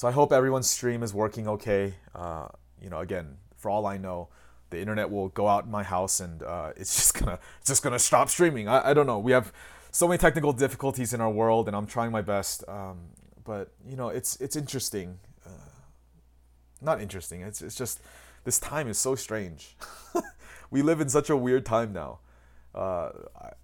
So I hope everyone's stream is working okay. Uh, you know, again, for all I know, the internet will go out in my house and uh, it's just gonna it's just gonna stop streaming. I, I don't know. We have so many technical difficulties in our world, and I'm trying my best. Um, but you know, it's it's interesting. Uh, not interesting. It's it's just this time is so strange. we live in such a weird time now. Uh,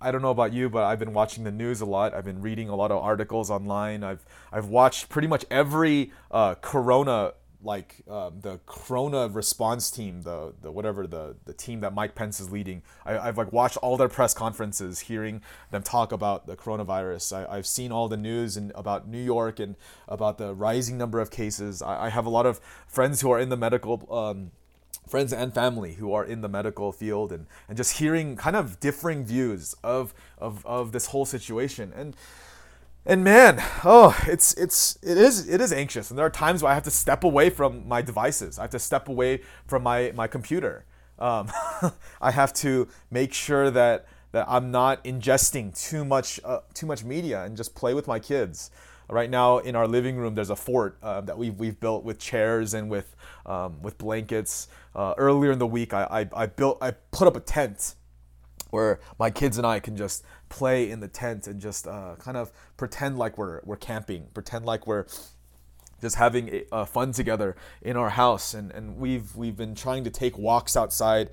I, don't know about you, but I've been watching the news a lot. I've been reading a lot of articles online. I've I've watched pretty much every uh, Corona like um, the Corona response team, the the whatever the the team that Mike Pence is leading. I, I've like watched all their press conferences, hearing them talk about the coronavirus. I, I've seen all the news and about New York and about the rising number of cases. I, I have a lot of friends who are in the medical. Um, friends and family who are in the medical field and, and just hearing kind of differing views of, of, of this whole situation and and man, oh, it's it's it is it is anxious, and there are times where I have to step away from my devices. I have to step away from my my computer. Um, I have to make sure that that I'm not ingesting too much uh, too much media and just play with my kids. Right now in our living room, there's a fort uh, that we've, we've built with chairs and with um, with blankets. Uh, earlier in the week, I, I, I built I put up a tent where my kids and I can just play in the tent and just uh, kind of pretend like we're we're camping, pretend like we're just having uh, fun together in our house. And, and we've we've been trying to take walks outside,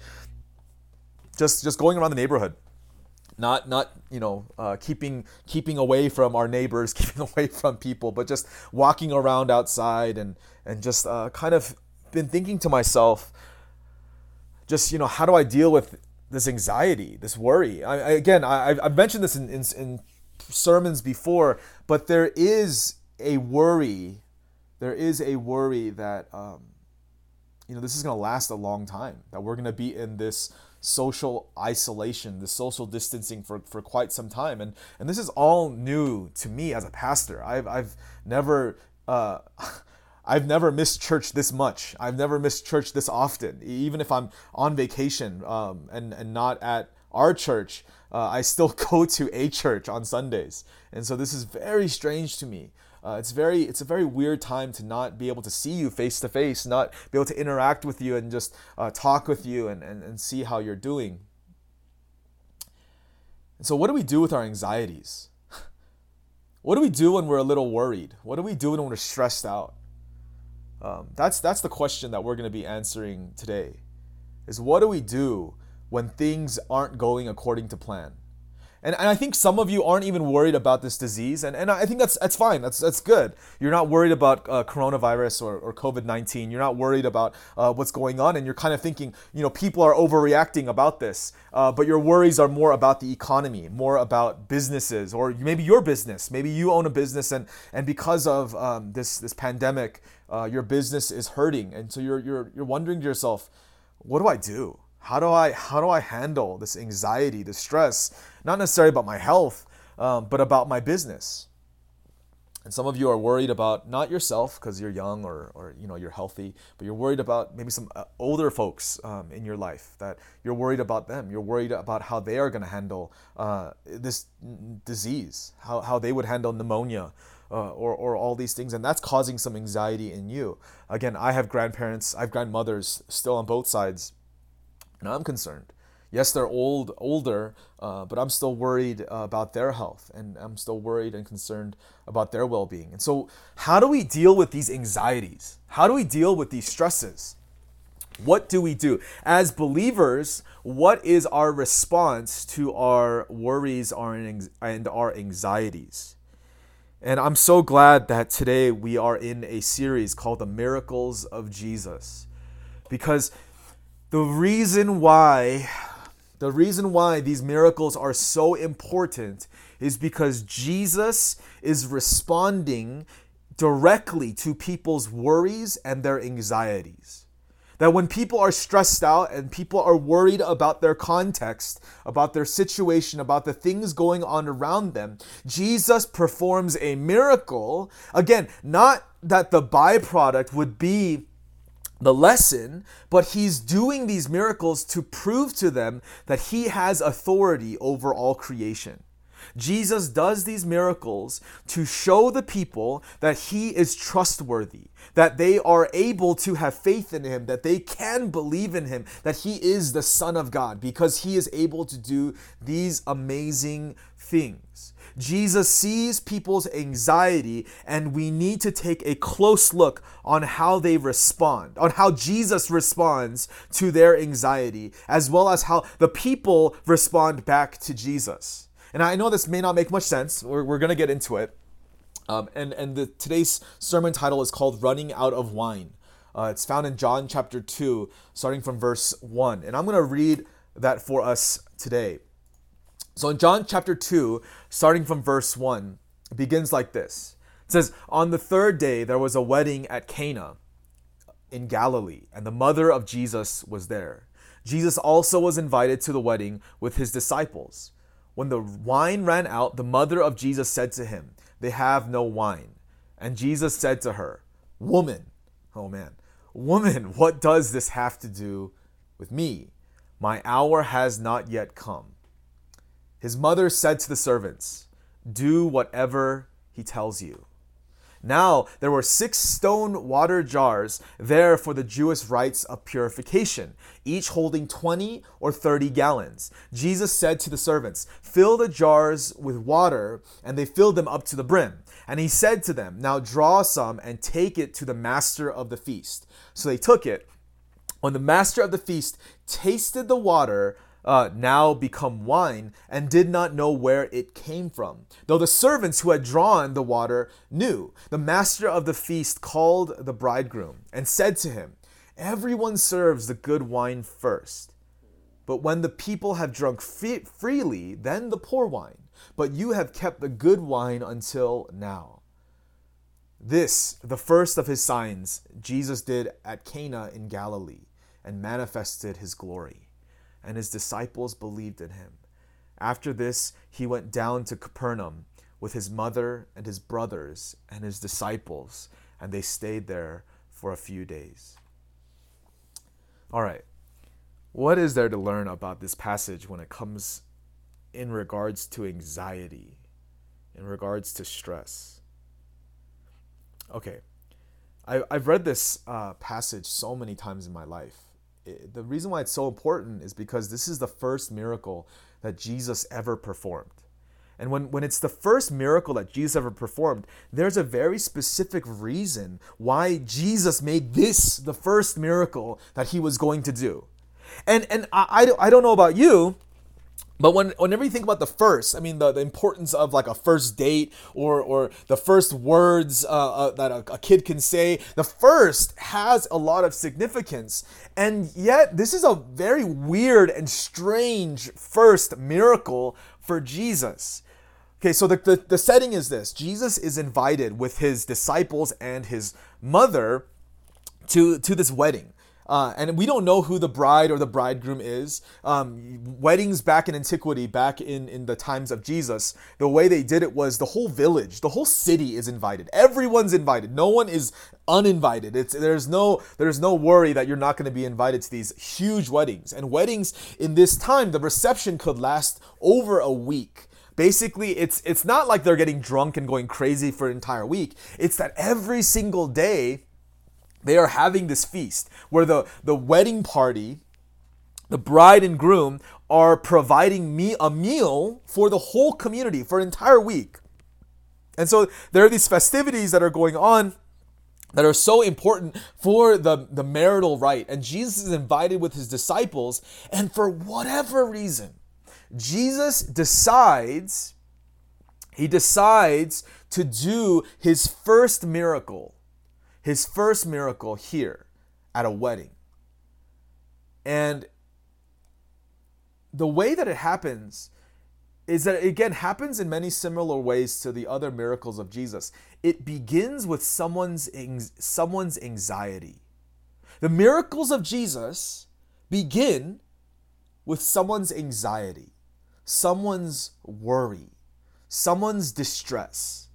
just just going around the neighborhood, not not you know uh, keeping keeping away from our neighbors, keeping away from people, but just walking around outside and and just uh, kind of been thinking to myself, just you know how do I deal with this anxiety, this worry. I, I, again, I, have mentioned this in, in, in sermons before, but there is a worry. There is a worry that um, you know this is going to last a long time. That we're going to be in this social isolation, the social distancing for, for quite some time, and and this is all new to me as a pastor. I've I've never. Uh, I've never missed church this much. I've never missed church this often. Even if I'm on vacation um, and, and not at our church, uh, I still go to a church on Sundays. And so this is very strange to me. Uh, it's very it's a very weird time to not be able to see you face to face, not be able to interact with you and just uh, talk with you and, and, and see how you're doing. And so what do we do with our anxieties? what do we do when we're a little worried? What do we do when we're stressed out? Um, that's that's the question that we're going to be answering today. Is what do we do when things aren't going according to plan? And, and I think some of you aren't even worried about this disease, and, and I think that's that's fine. That's that's good. You're not worried about uh, coronavirus or, or COVID nineteen. You're not worried about uh, what's going on, and you're kind of thinking, you know, people are overreacting about this. Uh, but your worries are more about the economy, more about businesses, or maybe your business. Maybe you own a business, and and because of um, this this pandemic, uh, your business is hurting, and so you're you're you're wondering to yourself, what do I do? How do I how do I handle this anxiety, this stress? Not necessarily about my health, um, but about my business. And some of you are worried about not yourself because you're young or, or you know you're healthy, but you're worried about maybe some uh, older folks um, in your life that you're worried about them. You're worried about how they are going to handle uh, this disease, how, how they would handle pneumonia, uh, or, or all these things, and that's causing some anxiety in you. Again, I have grandparents, I have grandmothers still on both sides, and I'm concerned. Yes, they're old, older, uh, but I'm still worried uh, about their health, and I'm still worried and concerned about their well-being. And so, how do we deal with these anxieties? How do we deal with these stresses? What do we do as believers? What is our response to our worries and our anxieties? And I'm so glad that today we are in a series called The Miracles of Jesus. Because the reason why the reason why these miracles are so important is because Jesus is responding directly to people's worries and their anxieties. That when people are stressed out and people are worried about their context, about their situation, about the things going on around them, Jesus performs a miracle. Again, not that the byproduct would be the lesson, but he's doing these miracles to prove to them that he has authority over all creation. Jesus does these miracles to show the people that he is trustworthy, that they are able to have faith in him, that they can believe in him, that he is the Son of God because he is able to do these amazing things. Jesus sees people's anxiety, and we need to take a close look on how they respond, on how Jesus responds to their anxiety, as well as how the people respond back to Jesus. And I know this may not make much sense. We're, we're going to get into it. Um, and and the, today's sermon title is called Running Out of Wine. Uh, it's found in John chapter 2, starting from verse 1. And I'm going to read that for us today. So in John chapter 2, starting from verse 1, it begins like this. It says, On the third day there was a wedding at Cana in Galilee, and the mother of Jesus was there. Jesus also was invited to the wedding with his disciples. When the wine ran out, the mother of Jesus said to him, They have no wine. And Jesus said to her, Woman, oh man, woman, what does this have to do with me? My hour has not yet come. His mother said to the servants, Do whatever he tells you. Now there were six stone water jars there for the Jewish rites of purification, each holding 20 or 30 gallons. Jesus said to the servants, Fill the jars with water, and they filled them up to the brim. And he said to them, Now draw some and take it to the master of the feast. So they took it. When the master of the feast tasted the water, uh, now become wine, and did not know where it came from. Though the servants who had drawn the water knew, the master of the feast called the bridegroom and said to him, Everyone serves the good wine first. But when the people have drunk freely, then the poor wine. But you have kept the good wine until now. This, the first of his signs, Jesus did at Cana in Galilee and manifested his glory and his disciples believed in him. After this, he went down to Capernaum with his mother and his brothers and his disciples, and they stayed there for a few days. All right, what is there to learn about this passage when it comes in regards to anxiety, in regards to stress? Okay, I, I've read this uh, passage so many times in my life the reason why it's so important is because this is the first miracle that Jesus ever performed. And when, when it's the first miracle that Jesus ever performed, there's a very specific reason why Jesus made this the first miracle that he was going to do. And, and I, I don't know about you, but when, whenever you think about the first, I mean, the, the importance of like a first date or, or the first words uh, uh, that a, a kid can say, the first has a lot of significance. And yet, this is a very weird and strange first miracle for Jesus. Okay, so the, the, the setting is this Jesus is invited with his disciples and his mother to, to this wedding. Uh, and we don't know who the bride or the bridegroom is. Um, weddings back in antiquity, back in, in the times of Jesus, the way they did it was the whole village, the whole city is invited. Everyone's invited. No one is uninvited. It's there's no there's no worry that you're not going to be invited to these huge weddings. And weddings in this time, the reception could last over a week basically it's it's not like they're getting drunk and going crazy for an entire week it's that every single day they are having this feast where the, the wedding party, the bride and groom, are providing me a meal for the whole community for an entire week. And so there are these festivities that are going on that are so important for the, the marital rite. And Jesus is invited with his disciples, and for whatever reason, Jesus decides, he decides to do his first miracle his first miracle here at a wedding. And the way that it happens is that it again happens in many similar ways to the other miracles of Jesus. It begins with someone's someone's anxiety. The miracles of Jesus begin with someone's anxiety, someone's worry, someone's distress.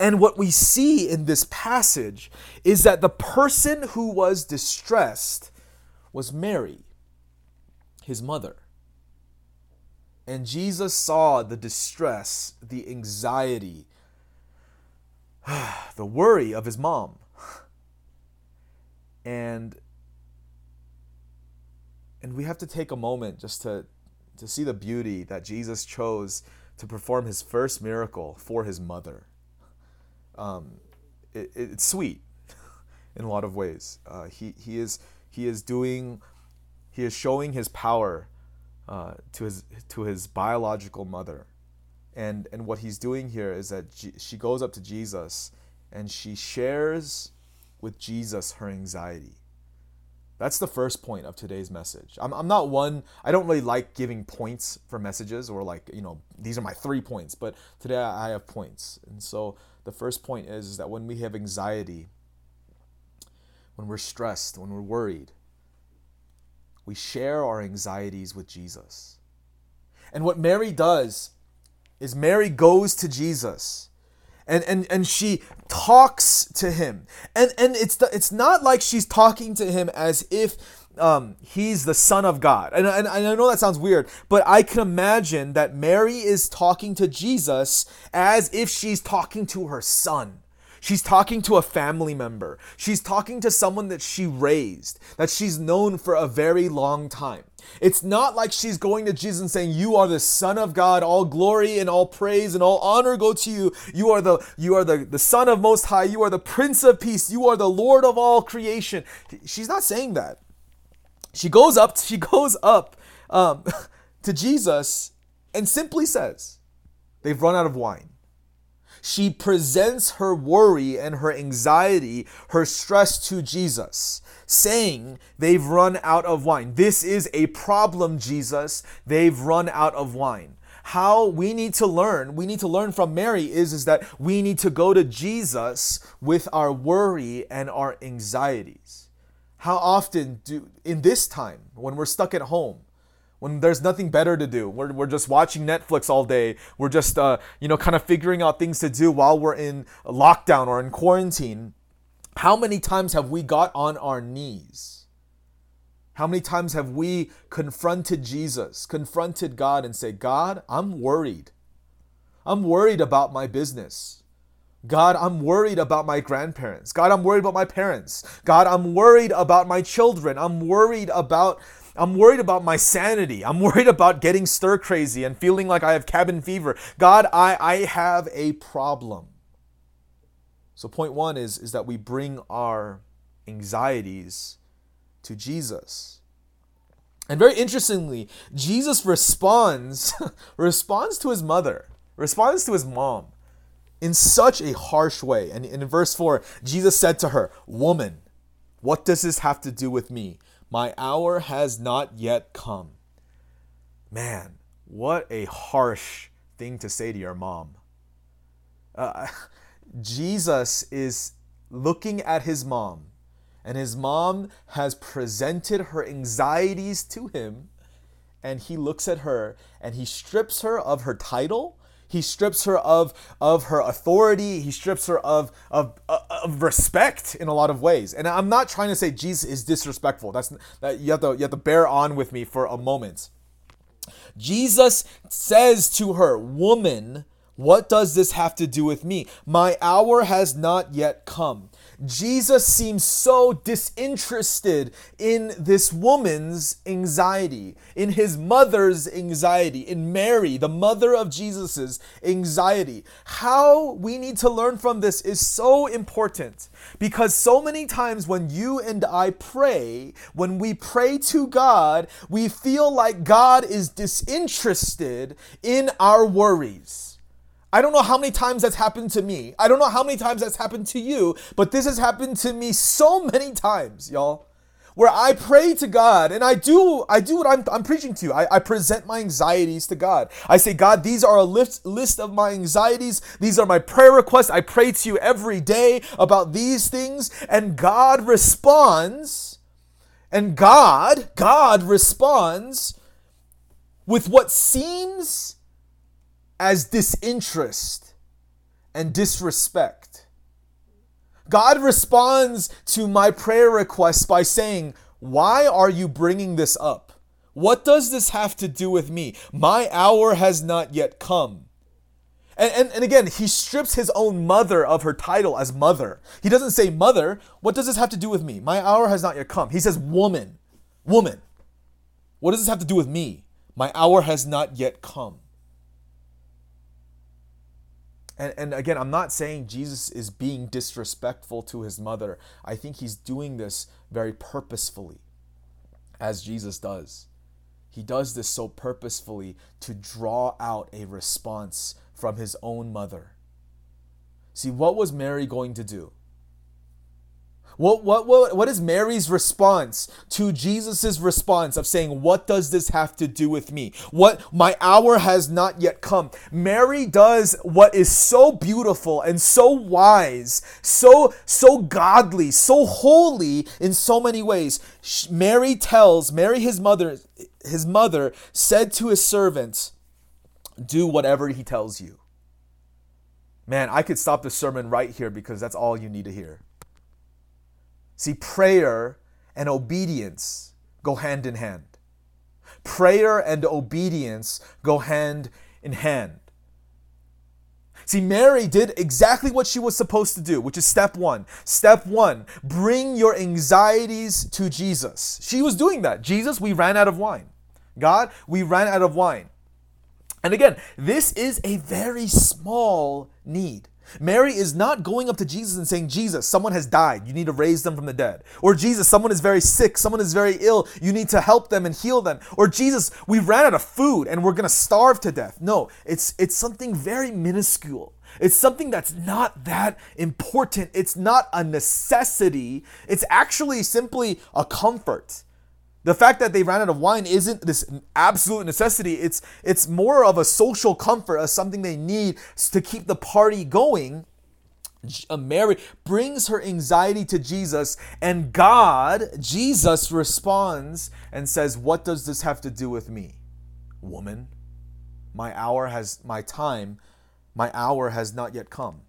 And what we see in this passage is that the person who was distressed was Mary, his mother. And Jesus saw the distress, the anxiety, the worry of his mom. And and we have to take a moment just to to see the beauty that Jesus chose to perform his first miracle for his mother. Um, it, it's sweet in a lot of ways. Uh, he, he, is, he is doing, he is showing his power uh, to, his, to his biological mother. And, and what he's doing here is that she goes up to Jesus and she shares with Jesus her anxiety. That's the first point of today's message. I'm, I'm not one, I don't really like giving points for messages or like, you know, these are my three points, but today I have points. And so the first point is, is that when we have anxiety, when we're stressed, when we're worried, we share our anxieties with Jesus. And what Mary does is Mary goes to Jesus and and and she talks to him and and it's the, it's not like she's talking to him as if um, he's the son of God. And, and, and I know that sounds weird, but I can imagine that Mary is talking to Jesus as if she's talking to her son. She's talking to a family member. She's talking to someone that she raised, that she's known for a very long time. It's not like she's going to Jesus and saying, "You are the Son of God. All glory and all praise and all honor go to you. You are the you are the, the Son of Most High. You are the Prince of Peace. You are the Lord of all creation." She's not saying that. She goes up. She goes up um, to Jesus and simply says, "They've run out of wine." She presents her worry and her anxiety, her stress to Jesus, saying, They've run out of wine. This is a problem, Jesus. They've run out of wine. How we need to learn, we need to learn from Mary is, is that we need to go to Jesus with our worry and our anxieties. How often do, in this time, when we're stuck at home, when there's nothing better to do. We're, we're just watching Netflix all day. We're just, uh, you know, kind of figuring out things to do while we're in lockdown or in quarantine. How many times have we got on our knees? How many times have we confronted Jesus, confronted God, and say, God, I'm worried. I'm worried about my business. God, I'm worried about my grandparents. God, I'm worried about my parents. God, I'm worried about my children. I'm worried about I'm worried about my sanity. I'm worried about getting stir crazy and feeling like I have cabin fever. God, I, I have a problem. So, point one is, is that we bring our anxieties to Jesus. And very interestingly, Jesus responds responds to his mother, responds to his mom in such a harsh way. And in verse 4, Jesus said to her, Woman, what does this have to do with me? My hour has not yet come. Man, what a harsh thing to say to your mom. Uh, Jesus is looking at his mom, and his mom has presented her anxieties to him, and he looks at her and he strips her of her title he strips her of, of her authority. He strips her of, of, of respect in a lot of ways. And I'm not trying to say Jesus is disrespectful. That's that you have to you have to bear on with me for a moment. Jesus says to her, "Woman, what does this have to do with me? My hour has not yet come." Jesus seems so disinterested in this woman's anxiety, in his mother's anxiety, in Mary, the mother of Jesus's anxiety. How we need to learn from this is so important because so many times when you and I pray, when we pray to God, we feel like God is disinterested in our worries. I don't know how many times that's happened to me. I don't know how many times that's happened to you, but this has happened to me so many times, y'all. Where I pray to God and I do I do what I'm, I'm preaching to you. I, I present my anxieties to God. I say, God, these are a list, list of my anxieties. These are my prayer requests. I pray to you every day about these things. And God responds. And God, God responds with what seems as disinterest and disrespect. God responds to my prayer request by saying, Why are you bringing this up? What does this have to do with me? My hour has not yet come. And, and, and again, he strips his own mother of her title as mother. He doesn't say mother. What does this have to do with me? My hour has not yet come. He says woman. Woman. What does this have to do with me? My hour has not yet come. And, and again, I'm not saying Jesus is being disrespectful to his mother. I think he's doing this very purposefully, as Jesus does. He does this so purposefully to draw out a response from his own mother. See, what was Mary going to do? What, what, what, what is Mary's response to Jesus' response of saying, What does this have to do with me? What my hour has not yet come. Mary does what is so beautiful and so wise, so so godly, so holy in so many ways. Mary tells, Mary his mother, his mother said to his servants, Do whatever he tells you. Man, I could stop the sermon right here because that's all you need to hear. See, prayer and obedience go hand in hand. Prayer and obedience go hand in hand. See, Mary did exactly what she was supposed to do, which is step one. Step one, bring your anxieties to Jesus. She was doing that. Jesus, we ran out of wine. God, we ran out of wine. And again, this is a very small need. Mary is not going up to Jesus and saying, Jesus, someone has died. You need to raise them from the dead. Or Jesus, someone is very sick. Someone is very ill. You need to help them and heal them. Or Jesus, we ran out of food and we're going to starve to death. No, it's, it's something very minuscule. It's something that's not that important. It's not a necessity. It's actually simply a comfort. The fact that they ran out of wine isn't this absolute necessity. It's it's more of a social comfort, as something they need to keep the party going. Uh, Mary brings her anxiety to Jesus, and God, Jesus, responds and says, What does this have to do with me? Woman, my hour has, my time, my hour has not yet come.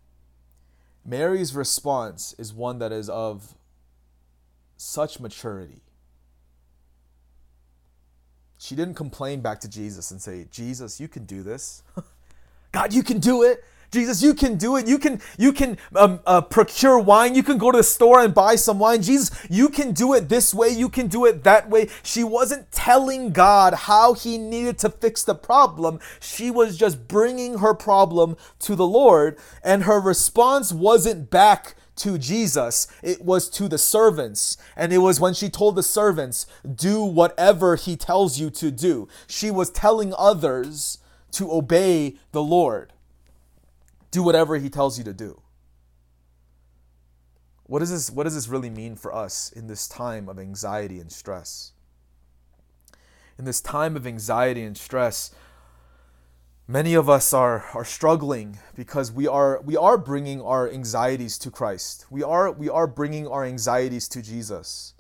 Mary's response is one that is of such maturity she didn't complain back to Jesus and say, Jesus, you can do this. God, you can do it. Jesus, you can do it. You can you can um, uh, procure wine. You can go to the store and buy some wine. Jesus, you can do it this way. You can do it that way. She wasn't telling God how he needed to fix the problem. She was just bringing her problem to the Lord, and her response wasn't back to Jesus, it was to the servants. And it was when she told the servants, do whatever he tells you to do. She was telling others to obey the Lord. Do whatever he tells you to do. What does this, what does this really mean for us in this time of anxiety and stress? In this time of anxiety and stress, Many of us are, are struggling because we are, we are bringing our anxieties to Christ. We are, we are bringing our anxieties to Jesus.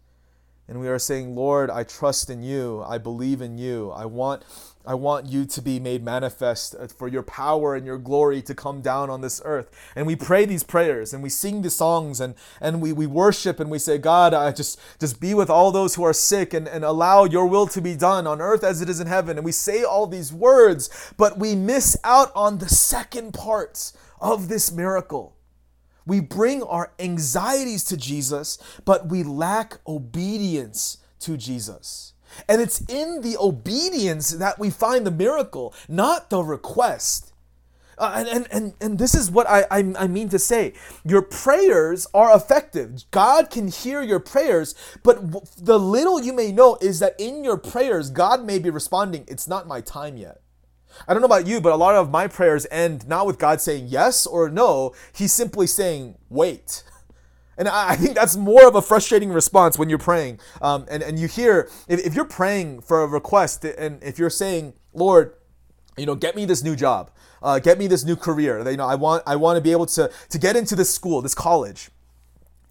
And we are saying, Lord, I trust in you. I believe in you. I want, I want you to be made manifest uh, for your power and your glory to come down on this earth. And we pray these prayers and we sing the songs and, and we, we worship and we say, God, I just, just be with all those who are sick and, and allow your will to be done on earth as it is in heaven. And we say all these words, but we miss out on the second part of this miracle. We bring our anxieties to Jesus, but we lack obedience to Jesus. And it's in the obedience that we find the miracle, not the request. Uh, and, and, and, and this is what I, I, I mean to say. Your prayers are effective. God can hear your prayers, but the little you may know is that in your prayers, God may be responding, It's not my time yet. I don't know about you, but a lot of my prayers end not with God saying yes or no. He's simply saying, Wait. And I think that's more of a frustrating response when you're praying. Um, and, and you hear, if, if you're praying for a request and if you're saying, Lord, you know, get me this new job, uh, get me this new career. You know, I want, I want to be able to, to get into this school, this college.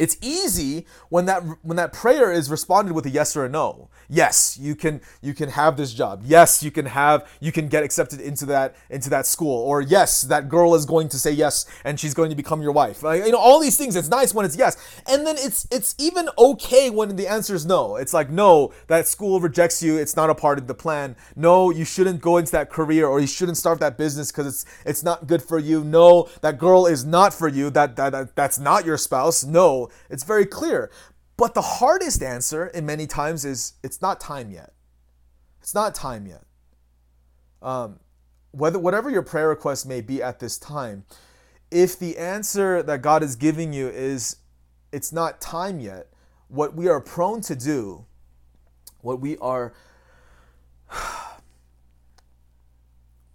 It's easy when that when that prayer is responded with a yes or a no. Yes you can you can have this job. Yes you can have you can get accepted into that into that school. Or yes that girl is going to say yes and she's going to become your wife. Like, you know all these things it's nice when it's yes. And then it's it's even okay when the answer is no. It's like no that school rejects you. It's not a part of the plan. No you shouldn't go into that career or you shouldn't start that business because it's it's not good for you. No that girl is not for you. That, that, that that's not your spouse. No it's very clear. But the hardest answer in many times is it's not time yet. It's not time yet. Um, whether whatever your prayer request may be at this time, if the answer that God is giving you is it's not time yet, what we are prone to do, what we are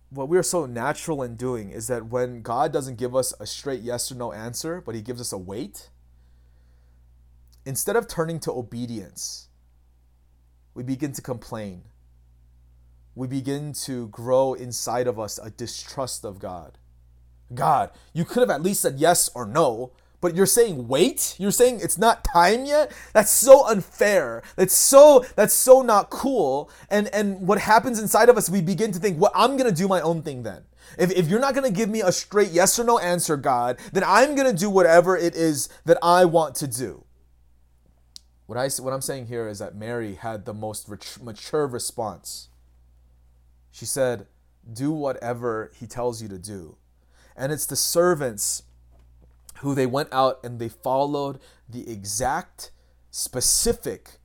what we are so natural in doing is that when God doesn't give us a straight yes or no answer, but he gives us a wait, Instead of turning to obedience, we begin to complain. We begin to grow inside of us a distrust of God. God, you could have at least said yes or no, but you're saying wait? You're saying it's not time yet? That's so unfair. That's so that's so not cool. And and what happens inside of us, we begin to think, well, I'm gonna do my own thing then. If, if you're not gonna give me a straight yes or no answer, God, then I'm gonna do whatever it is that I want to do. What, I, what I'm saying here is that Mary had the most mature response. She said, Do whatever he tells you to do. And it's the servants who they went out and they followed the exact, specific,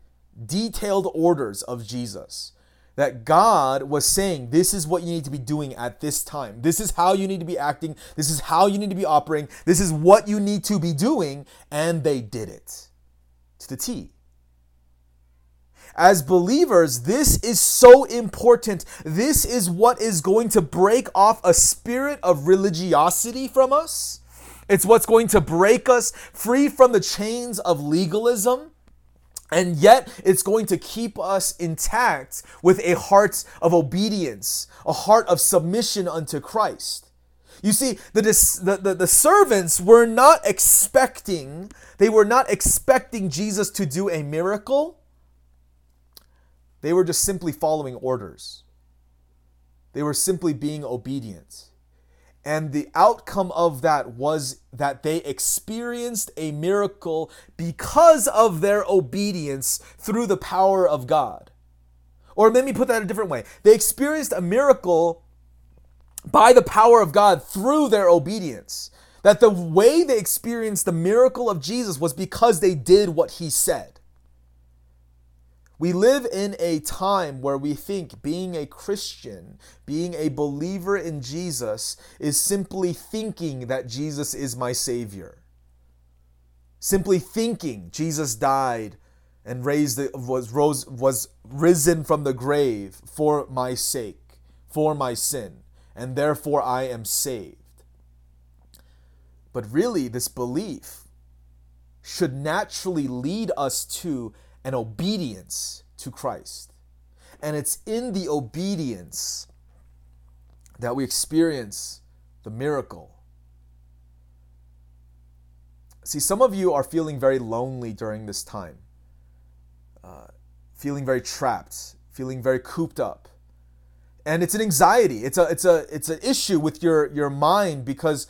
detailed orders of Jesus. That God was saying, This is what you need to be doing at this time. This is how you need to be acting. This is how you need to be operating. This is what you need to be doing. And they did it to the T. As believers, this is so important. This is what is going to break off a spirit of religiosity from us. It's what's going to break us free from the chains of legalism. And yet, it's going to keep us intact with a heart of obedience, a heart of submission unto Christ. You see, the, the, the, the, servants were not expecting, they were not expecting Jesus to do a miracle. They were just simply following orders. They were simply being obedient. And the outcome of that was that they experienced a miracle because of their obedience through the power of God. Or let me put that a different way. They experienced a miracle by the power of God through their obedience. That the way they experienced the miracle of Jesus was because they did what he said. We live in a time where we think being a Christian, being a believer in Jesus, is simply thinking that Jesus is my Savior. Simply thinking Jesus died and raised the, was rose was risen from the grave for my sake, for my sin, and therefore I am saved. But really, this belief should naturally lead us to an obedience to Christ. And it's in the obedience that we experience the miracle. See, some of you are feeling very lonely during this time, uh, feeling very trapped, feeling very cooped up. And it's an anxiety. It's a it's a it's an issue with your your mind because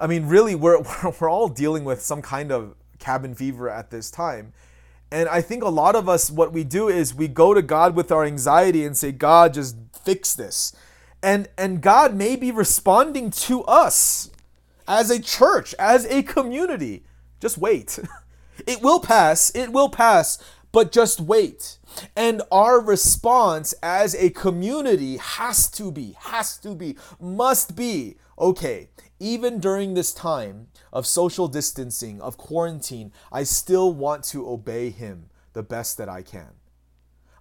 I mean, really, we're, we're all dealing with some kind of cabin fever at this time. And I think a lot of us, what we do is we go to God with our anxiety and say, God, just fix this. And, and God may be responding to us as a church, as a community. Just wait. It will pass. It will pass. But just wait. And our response as a community has to be, has to be, must be okay, even during this time of social distancing, of quarantine, I still want to obey Him the best that I can.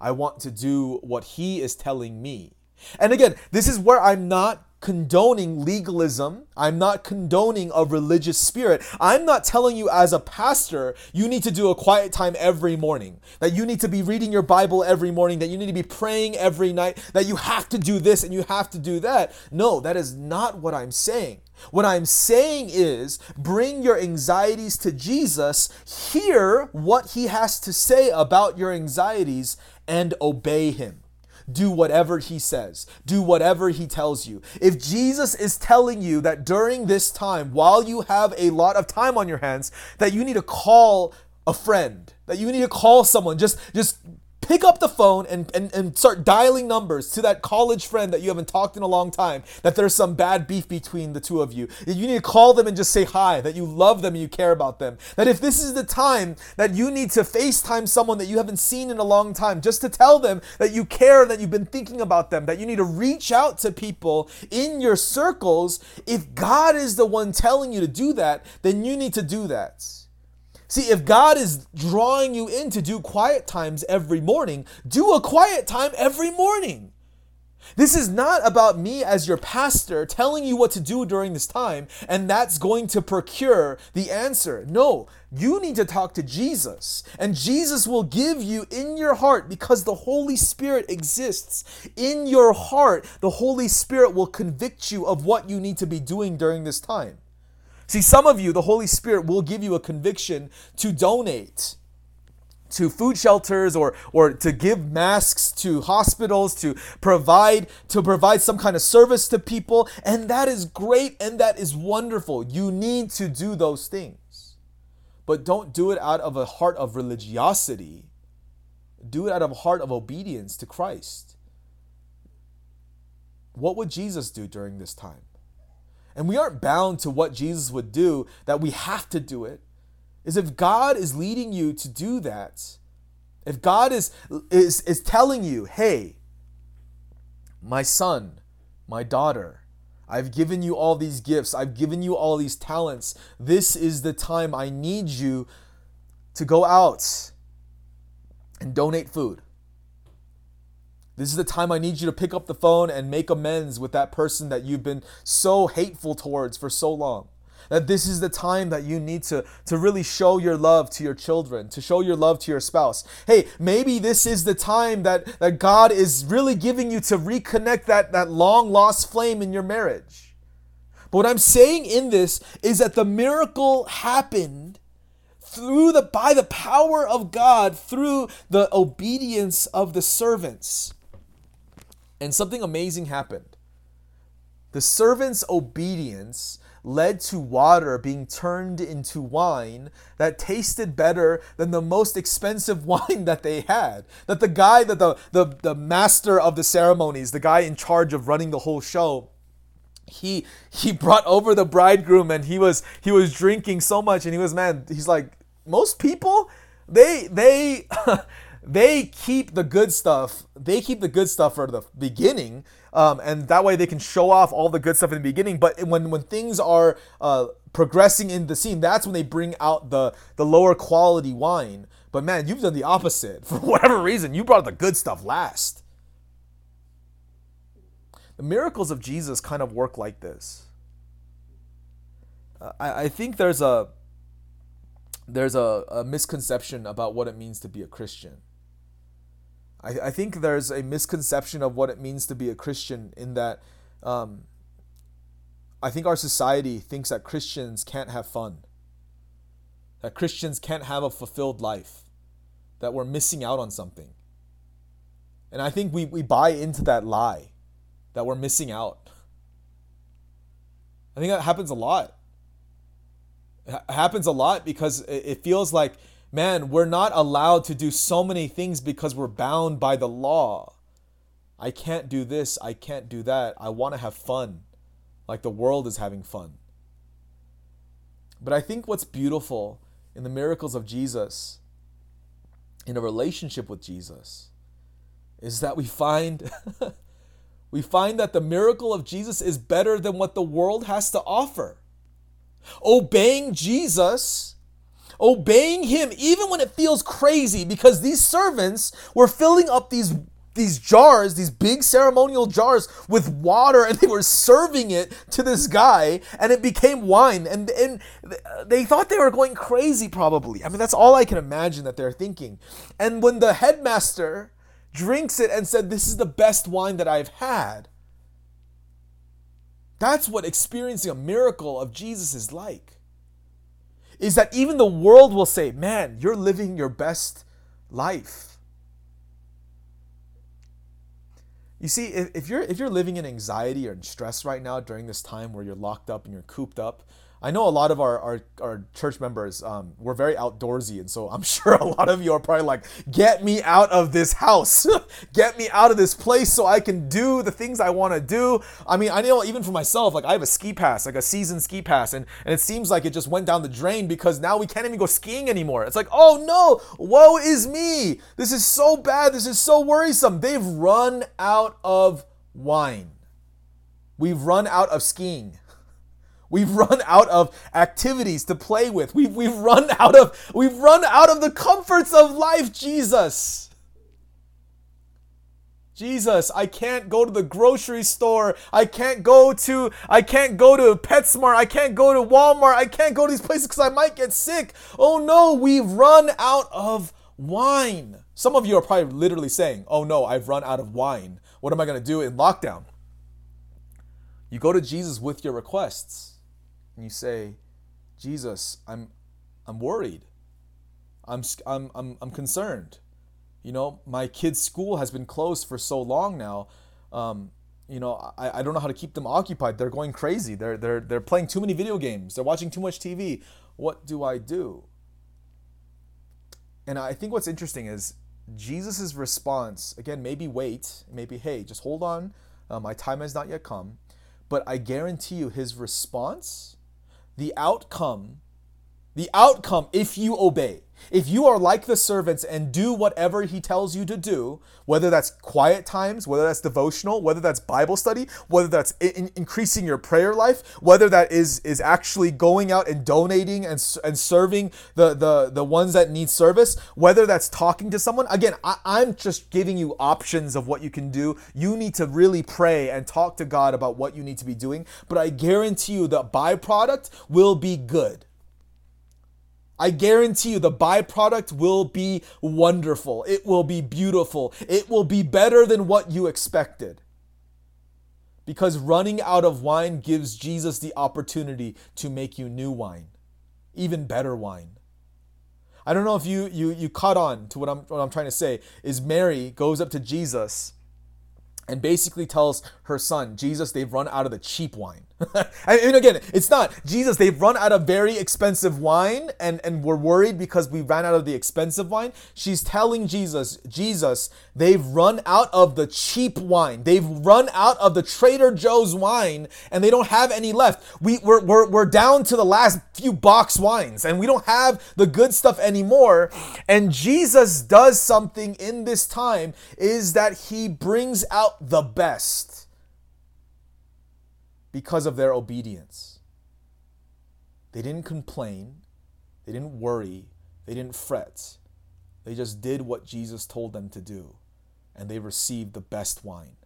I want to do what He is telling me. And again, this is where I'm not condoning legalism. I'm not condoning a religious spirit. I'm not telling you as a pastor, you need to do a quiet time every morning, that you need to be reading your Bible every morning, that you need to be praying every night, that you have to do this and you have to do that. No, that is not what I'm saying. What I'm saying is bring your anxieties to Jesus, hear what he has to say about your anxieties, and obey him do whatever he says, do whatever he tells you. If Jesus is telling you that during this time, while you have a lot of time on your hands, that you need to call a friend, that you need to call someone, just just pick up the phone and, and, and start dialing numbers to that college friend that you haven't talked in a long time, that there's some bad beef between the two of you. You need to call them and just say hi, that you love them and you care about them. That if this is the time that you need to FaceTime someone that you haven't seen in a long time, just to tell them that you care, that you've been thinking about them, that you need to reach out to people in your circles, if God is the one telling you to do that, then you need to do that. See, if God is drawing you in to do quiet times every morning, do a quiet time every morning. This is not about me as your pastor telling you what to do during this time, and that's going to procure the answer. No, you need to talk to Jesus, and Jesus will give you in your heart because the Holy Spirit exists. In your heart, the Holy Spirit will convict you of what you need to be doing during this time. See, some of you, the Holy Spirit will give you a conviction to donate to food shelters or or to give masks to hospitals to provide to provide some kind of service to people. And that is great and that is wonderful. You need to do those things. But don't do it out of a heart of religiosity. Do it out of a heart of obedience to Christ. What would Jesus do during this time and we aren't bound to what Jesus would do, that we have to do it, is if God is leading you to do that, if God is, is, is telling you, hey, my son, my daughter, I've given you all these gifts, I've given you all these talents, this is the time I need you to go out and donate food. This is the time I need you to pick up the phone and make amends with that person that you've been so hateful towards for so long. That this is the time that you need to, to really show your love to your children, to show your love to your spouse. Hey, maybe this is the time that, that God is really giving you to reconnect that, that long lost flame in your marriage. But what I'm saying in this is that the miracle happened through the by the power of God through the obedience of the servants. And something amazing happened. The servant's obedience led to water being turned into wine that tasted better than the most expensive wine that they had. That the guy, that the, the, the master of the ceremonies, the guy in charge of running the whole show, he he brought over the bridegroom and he was he was drinking so much and he was man he's like most people they they they keep the good stuff. They keep the good stuff for the beginning, um, and that way they can show off all the good stuff in the beginning. But when when things are uh, progressing in the scene, that's when they bring out the the lower quality wine. But man, you've done the opposite for whatever reason. You brought the good stuff last. The miracles of Jesus kind of work like this. Uh, I, I think there's a there's a, a misconception about what it means to be a Christian. I, I think there's a misconception of what it means to be a Christian in that um, I think our society thinks that Christians can't have fun, that Christians can't have a fulfilled life, that we're missing out on something. And I think we, we buy into that lie that we're missing out. I think that happens a lot. It happens a lot because it feels like man, we're not allowed to do so many things because we're bound by the law. I can't do this, I can't do that. I want to have fun, like the world is having fun. But I think what's beautiful in the miracles of Jesus, in a relationship with Jesus, is that we find we find that the miracle of Jesus is better than what the world has to offer. Obeying Jesus obeying him even when it feels crazy because these servants were filling up these these jars, these big ceremonial jars with water, and they were serving it to this guy, and it became wine. And, and they thought they were going crazy, probably. I mean, that's all I can imagine that they're thinking. And when the headmaster drinks it and said, This is the best wine that I've had, that's what experiencing a miracle of Jesus is like. Is that even the world will say, Man, you're living your best life. You see, if, you're if you're living in anxiety or in stress right now during this time where you're locked up and you're cooped up, I know a lot of our, our, our church members, um, we're very outdoorsy. And so I'm sure a lot of you are probably like, get me out of this house. get me out of this place so I can do the things I want to do. I mean, I know even for myself, like I have a ski pass, like a season ski pass. And, and it seems like it just went down the drain because now we can't even go skiing anymore. It's like, oh no, woe is me. This is so bad. This is so worrisome. They've run out of wine. We've run out of skiing. We've run out of activities to play with. We've, we've run out of we've run out of the comforts of life, Jesus. Jesus, I can't go to the grocery store. I can't go to I can't go to PetSmart. I can't go to Walmart. I can't go to these places cuz I might get sick. Oh no, we've run out of wine. Some of you are probably literally saying, "Oh no, I've run out of wine. What am I going to do in lockdown?" You go to Jesus with your requests and you say, Jesus, I'm, I'm worried. I'm, I'm, I'm, I'm concerned. You know, my kid's school has been closed for so long now. Um, you know, I, I don't know how to keep them occupied. They're going crazy. They're, they're, they're playing too many video games. They're watching too much TV. What do I do? And I think what's interesting is Jesus' response, again, maybe wait, maybe, hey, just hold on. Uh, my time has not yet come. But I guarantee you, his response the outcome, the outcome, if you obey, if you are like the servants and do whatever he tells you to do, whether that's quiet times, whether that's devotional, whether that's Bible study, whether that's in- increasing your prayer life, whether that is is actually going out and donating and, and serving the, the, the ones that need service, whether that's talking to someone, again, I, I'm just giving you options of what you can do. You need to really pray and talk to God about what you need to be doing. But I guarantee you the byproduct will be good. I guarantee you the byproduct will be wonderful. It will be beautiful. It will be better than what you expected. Because running out of wine gives Jesus the opportunity to make you new wine, even better wine. I don't know if you you you caught on to what I'm what I'm trying to say is Mary goes up to Jesus and basically tells her son, Jesus, they've run out of the cheap wine. and again, it's not Jesus, they've run out of very expensive wine and, and we're worried because we ran out of the expensive wine. She's telling Jesus, Jesus, they've run out of the cheap wine. They've run out of the Trader Joe's wine and they don't have any left. We, we're, we're, we're down to the last few box wines and we don't have the good stuff anymore. And Jesus does something in this time is that he brings out the best because of their obedience. They didn't complain, they didn't worry, they didn't fret. They just did what Jesus told them to do, and they received the best wine.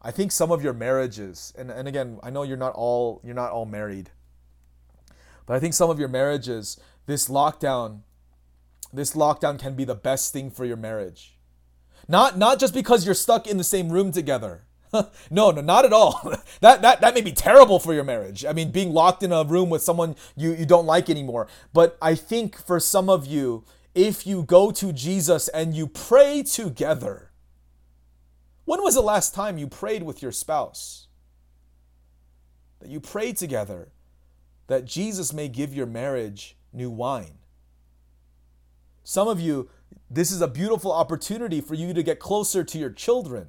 I think some of your marriages, and, and again, I know you're not all you're not all married, but I think some of your marriages, this lockdown, this lockdown can be the best thing for your marriage. Not not just because you're stuck in the same room together no, no, not at all. that, that, that may be terrible for your marriage. I mean, being locked in a room with someone you, you don't like anymore. But I think for some of you, if you go to Jesus and you pray together, when was the last time you prayed with your spouse? That you prayed together that Jesus may give your marriage new wine. Some of you, this is a beautiful opportunity for you to get closer to your children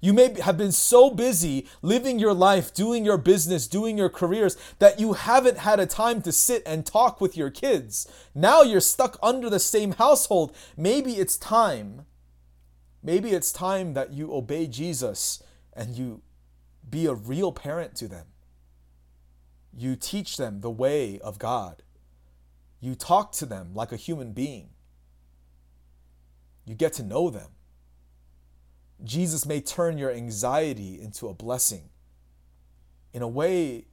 you may have been so busy living your life, doing your business, doing your careers, that you haven't had a time to sit and talk with your kids. Now you're stuck under the same household. Maybe it's time. Maybe it's time that you obey Jesus and you be a real parent to them. You teach them the way of God. You talk to them like a human being. You get to know them. Jesus may turn your anxiety into a blessing in a way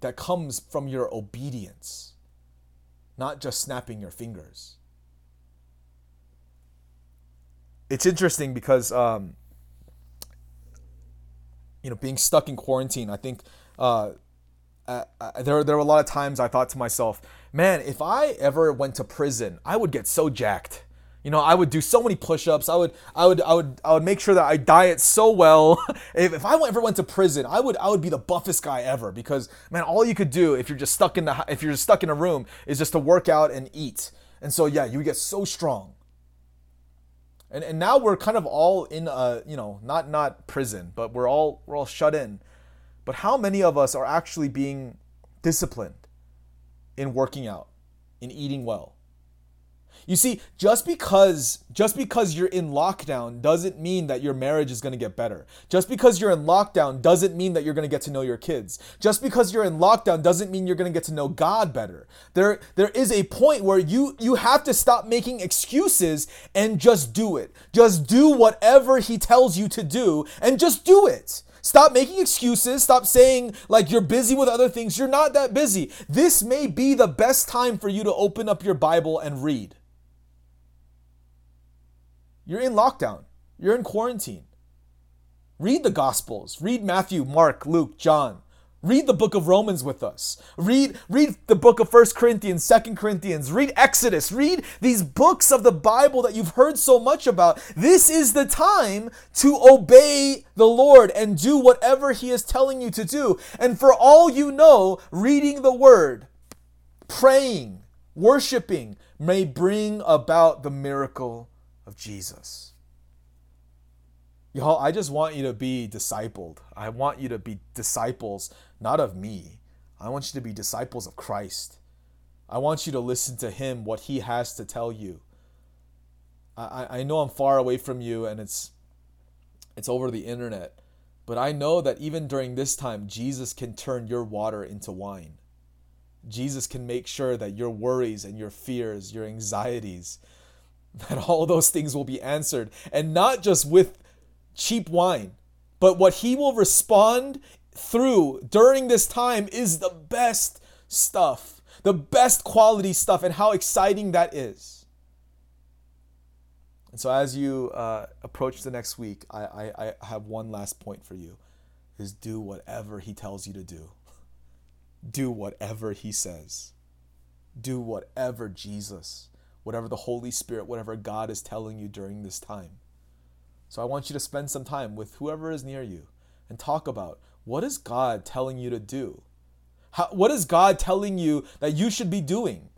that comes from your obedience, not just snapping your fingers. It's interesting because, um, you know, being stuck in quarantine, I think uh, uh, uh, there, there were a lot of times I thought to myself, man, if I ever went to prison, I would get so jacked. You know, I would do so many push-ups. I would, I would, I would, I would make sure that I diet so well. if, if I ever went to prison, I would, I would be the buffest guy ever because man, all you could do if you're just stuck in the, if you're stuck in a room is just to work out and eat. And so yeah, you get so strong. And and now we're kind of all in a, you know, not not prison, but we're all we're all shut in. But how many of us are actually being disciplined in working out, in eating well? You see, just because just because you're in lockdown doesn't mean that your marriage is going to get better. Just because you're in lockdown doesn't mean that you're going to get to know your kids. Just because you're in lockdown doesn't mean you're going to get to know God better. There there is a point where you you have to stop making excuses and just do it. Just do whatever he tells you to do and just do it. Stop making excuses. Stop saying like you're busy with other things. You're not that busy. This may be the best time for you to open up your Bible and read. You're in lockdown. You're in quarantine. Read the Gospels. Read Matthew, Mark, Luke, John. Read the book of Romans with us. Read, read the book of First Corinthians, Second Corinthians. Read Exodus. Read these books of the Bible that you've heard so much about. This is the time to obey the Lord and do whatever He is telling you to do. And for all you know, reading the Word, praying, worshiping may bring about the miracle of Jesus. Y'all, I just want you to be discipled. I want you to be disciples, not of me. I want you to be disciples of Christ. I want you to listen to Him, what He has to tell you. I, I know I'm far away from you and it's it's over the internet, but I know that even during this time, Jesus can turn your water into wine. Jesus can make sure that your worries and your fears, your anxieties, that all those things will be answered. And not just with cheap wine but what he will respond through during this time is the best stuff the best quality stuff and how exciting that is. And so as you uh, approach the next week I, I, I have one last point for you is do whatever he tells you to do. Do whatever he says. Do whatever jesus whatever the Holy Spirit, whatever God is telling you during this time. So I want you to spend some time with whoever is near you and talk about what is God telling you to do? How, what is God telling you that you should be doing?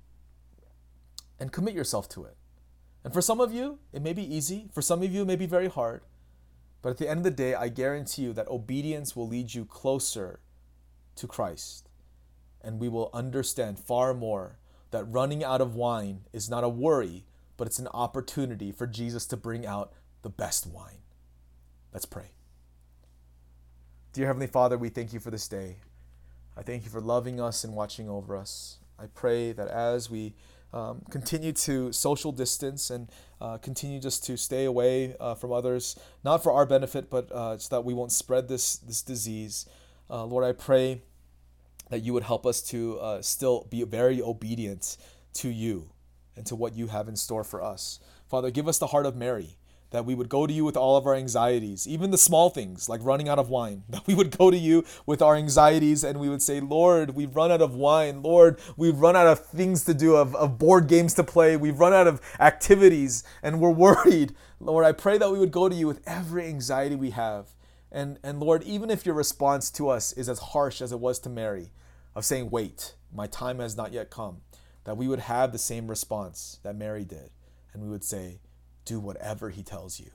And commit yourself to it. And for some of you, it may be easy. For some of you, it may be very hard. But at the end of the day, I guarantee you that obedience will lead you closer to Christ. And we will understand far more that running out of wine is not a worry, but it's an opportunity for Jesus to bring out the best wine. Let's pray. Dear Heavenly Father, we thank you for this day. I thank you for loving us and watching over us. I pray that as we um, continue to social distance and uh, continue just to stay away uh, from others, not for our benefit, but uh, so that we won't spread this this disease. Uh, Lord, I pray that you would help us to uh, still be very obedient to you and to what you have in store for us. Father, give us the heart of Mary, that we would go to you with all of our anxieties, even the small things like running out of wine, that we would go to you with our anxieties and we would say, Lord, we've run out of wine. Lord, we've run out of things to do, of, of board games to play. We've run out of activities and we're worried. Lord, I pray that we would go to you with every anxiety we have. And, and Lord, even if your response to us is as harsh as it was to Mary, of saying, Wait, my time has not yet come, that we would have the same response that Mary did. And we would say, Do whatever he tells you,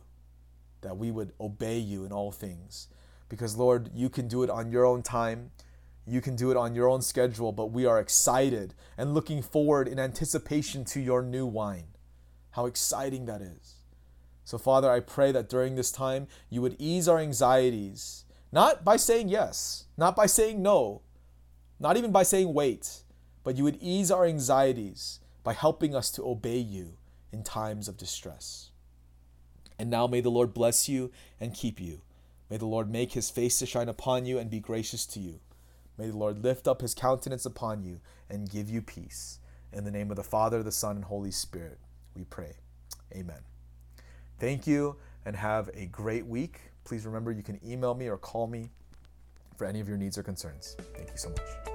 that we would obey you in all things. Because, Lord, you can do it on your own time. You can do it on your own schedule, but we are excited and looking forward in anticipation to your new wine. How exciting that is. So, Father, I pray that during this time you would ease our anxieties, not by saying yes, not by saying no, not even by saying wait, but you would ease our anxieties by helping us to obey you in times of distress. And now may the Lord bless you and keep you. May the Lord make his face to shine upon you and be gracious to you. May the Lord lift up his countenance upon you and give you peace. In the name of the Father, the Son, and Holy Spirit, we pray. Amen. Thank you and have a great week. Please remember you can email me or call me for any of your needs or concerns. Thank you so much.